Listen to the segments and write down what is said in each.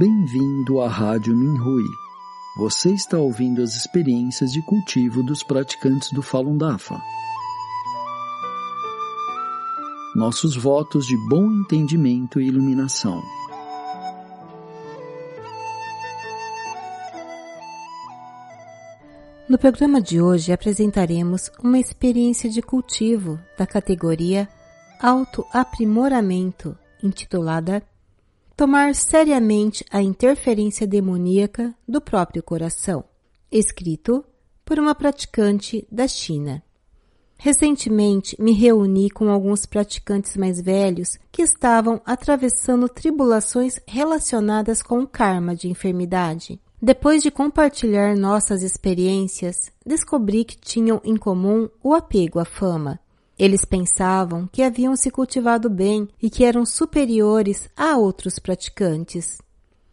Bem-vindo à Rádio Minhui. Você está ouvindo as experiências de cultivo dos praticantes do Falun Dafa. Nossos votos de bom entendimento e iluminação. No programa de hoje apresentaremos uma experiência de cultivo da categoria Autoaprimoramento, intitulada Tomar seriamente a interferência demoníaca do próprio coração, escrito por uma praticante da China. Recentemente me reuni com alguns praticantes mais velhos que estavam atravessando tribulações relacionadas com o karma de enfermidade. Depois de compartilhar nossas experiências, descobri que tinham em comum o apego à fama. Eles pensavam que haviam se cultivado bem e que eram superiores a outros praticantes.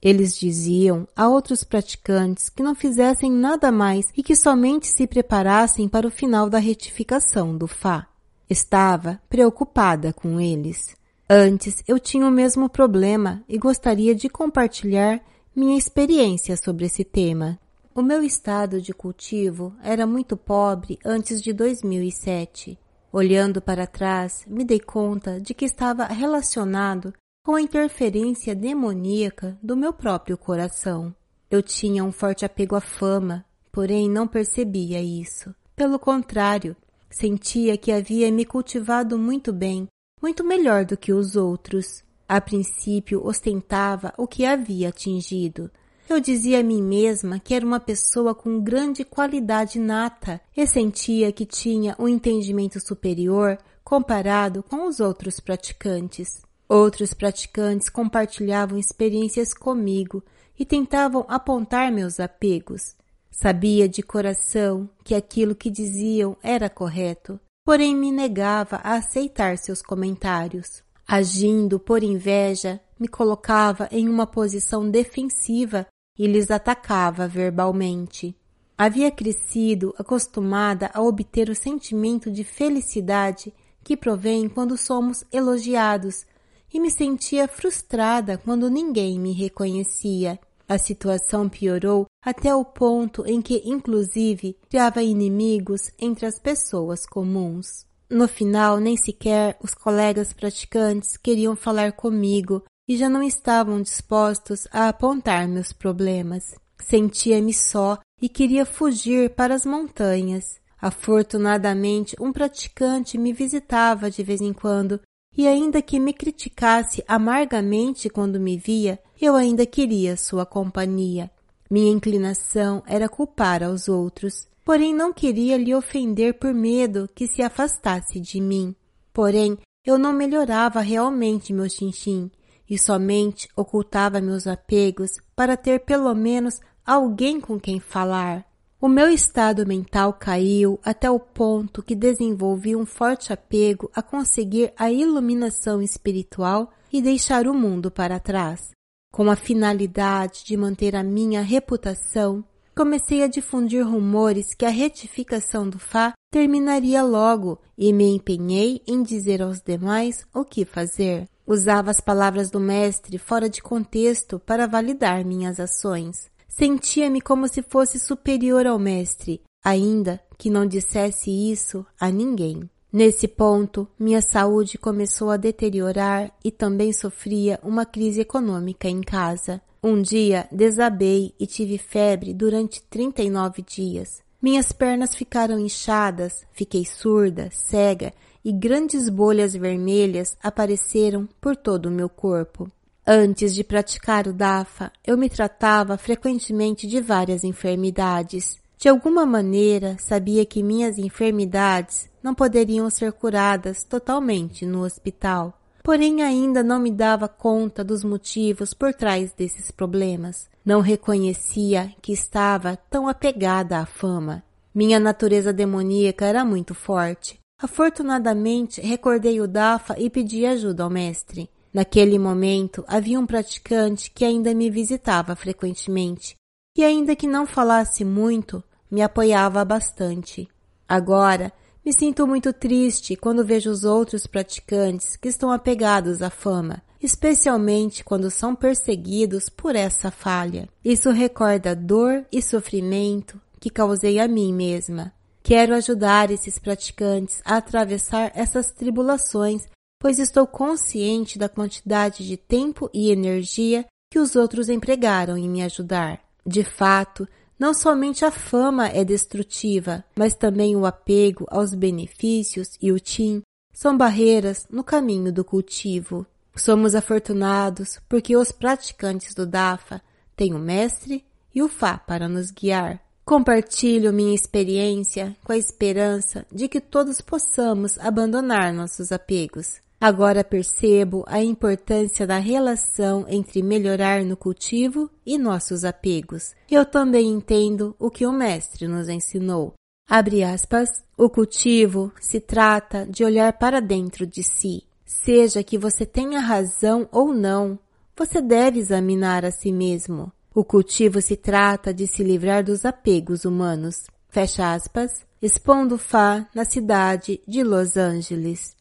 Eles diziam a outros praticantes que não fizessem nada mais e que somente se preparassem para o final da retificação do Fá. Estava preocupada com eles. Antes eu tinha o mesmo problema e gostaria de compartilhar minha experiência sobre esse tema. O meu estado de cultivo era muito pobre antes de 2007. Olhando para trás, me dei conta de que estava relacionado com a interferência demoníaca do meu próprio coração. Eu tinha um forte apego à fama, porém não percebia isso. Pelo contrário, sentia que havia me cultivado muito bem, muito melhor do que os outros. A princípio ostentava o que havia atingido. Eu dizia a mim mesma que era uma pessoa com grande qualidade nata e sentia que tinha um entendimento superior comparado com os outros praticantes. Outros praticantes compartilhavam experiências comigo e tentavam apontar meus apegos. Sabia de coração que aquilo que diziam era correto, porém me negava a aceitar seus comentários. Agindo por inveja, me colocava em uma posição defensiva e lhes atacava verbalmente. Havia crescido acostumada a obter o sentimento de felicidade que provém quando somos elogiados e me sentia frustrada quando ninguém me reconhecia. A situação piorou até o ponto em que, inclusive, criava inimigos entre as pessoas comuns. No final, nem sequer os colegas praticantes queriam falar comigo e já não estavam dispostos a apontar meus problemas. Sentia-me só e queria fugir para as montanhas. Afortunadamente, um praticante me visitava de vez em quando e ainda que me criticasse amargamente quando me via, eu ainda queria sua companhia. Minha inclinação era culpar aos outros porém não queria lhe ofender por medo que se afastasse de mim. Porém, eu não melhorava realmente meu chinchim e somente ocultava meus apegos para ter pelo menos alguém com quem falar. O meu estado mental caiu até o ponto que desenvolvi um forte apego a conseguir a iluminação espiritual e deixar o mundo para trás. Com a finalidade de manter a minha reputação, comecei a difundir rumores que a retificação do Fá terminaria logo e me empenhei em dizer aos demais o que fazer. Usava as palavras do mestre fora de contexto para validar minhas ações. Sentia-me como se fosse superior ao mestre, ainda que não dissesse isso a ninguém. Nesse ponto, minha saúde começou a deteriorar e também sofria uma crise econômica em casa. Um dia desabei e tive febre durante 39 dias. Minhas pernas ficaram inchadas, fiquei surda, cega e grandes bolhas vermelhas apareceram por todo o meu corpo. Antes de praticar o DAFA, eu me tratava frequentemente de várias enfermidades. De alguma maneira, sabia que minhas enfermidades não poderiam ser curadas totalmente no hospital porém ainda não me dava conta dos motivos por trás desses problemas. Não reconhecia que estava tão apegada à fama. Minha natureza demoníaca era muito forte. Afortunadamente, recordei o Dafa e pedi ajuda ao mestre. Naquele momento, havia um praticante que ainda me visitava frequentemente e, ainda que não falasse muito, me apoiava bastante. Agora, me sinto muito triste quando vejo os outros praticantes que estão apegados à fama. especialmente quando são perseguidos por essa falha. Isso recorda a dor e sofrimento que causei a mim mesma. Quero ajudar esses praticantes a atravessar essas tribulações, pois estou consciente da quantidade de tempo e energia que os outros empregaram em me ajudar. De fato, não somente a fama é destrutiva, mas também o apego aos benefícios e o tim são barreiras no caminho do cultivo. Somos afortunados porque os praticantes do Dafa têm o mestre e o Fá para nos guiar. Compartilho minha experiência com a esperança de que todos possamos abandonar nossos apegos. Agora percebo a importância da relação entre melhorar no cultivo e nossos apegos. Eu também entendo o que o mestre nos ensinou. Abre aspas, o cultivo se trata de olhar para dentro de si. Seja que você tenha razão ou não, você deve examinar a si mesmo. O cultivo se trata de se livrar dos apegos humanos. Fecha aspas, expondo Fá na cidade de Los Angeles.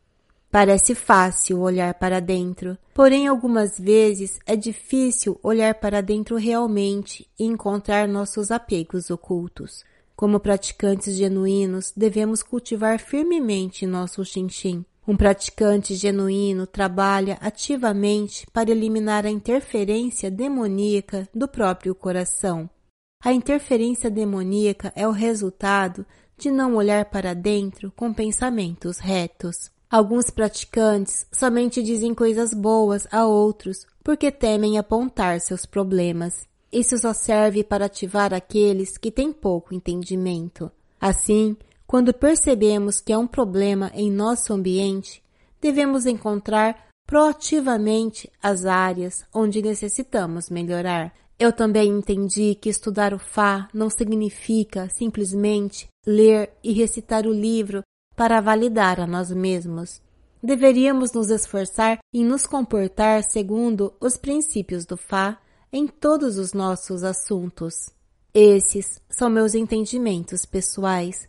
Parece fácil olhar para dentro, porém algumas vezes é difícil olhar para dentro realmente e encontrar nossos apegos ocultos. Como praticantes genuínos, devemos cultivar firmemente nosso xinxim, um praticante genuíno trabalha ativamente para eliminar a interferência demoníaca do próprio coração. A interferência demoníaca é o resultado de não olhar para dentro com pensamentos retos. Alguns praticantes somente dizem coisas boas a outros porque temem apontar seus problemas. Isso só serve para ativar aqueles que têm pouco entendimento. Assim, quando percebemos que há um problema em nosso ambiente, devemos encontrar proativamente as áreas onde necessitamos melhorar. Eu também entendi que estudar o Fá não significa simplesmente ler e recitar o livro para validar a nós mesmos. Deveríamos nos esforçar em nos comportar segundo os princípios do Fá em todos os nossos assuntos. Esses são meus entendimentos pessoais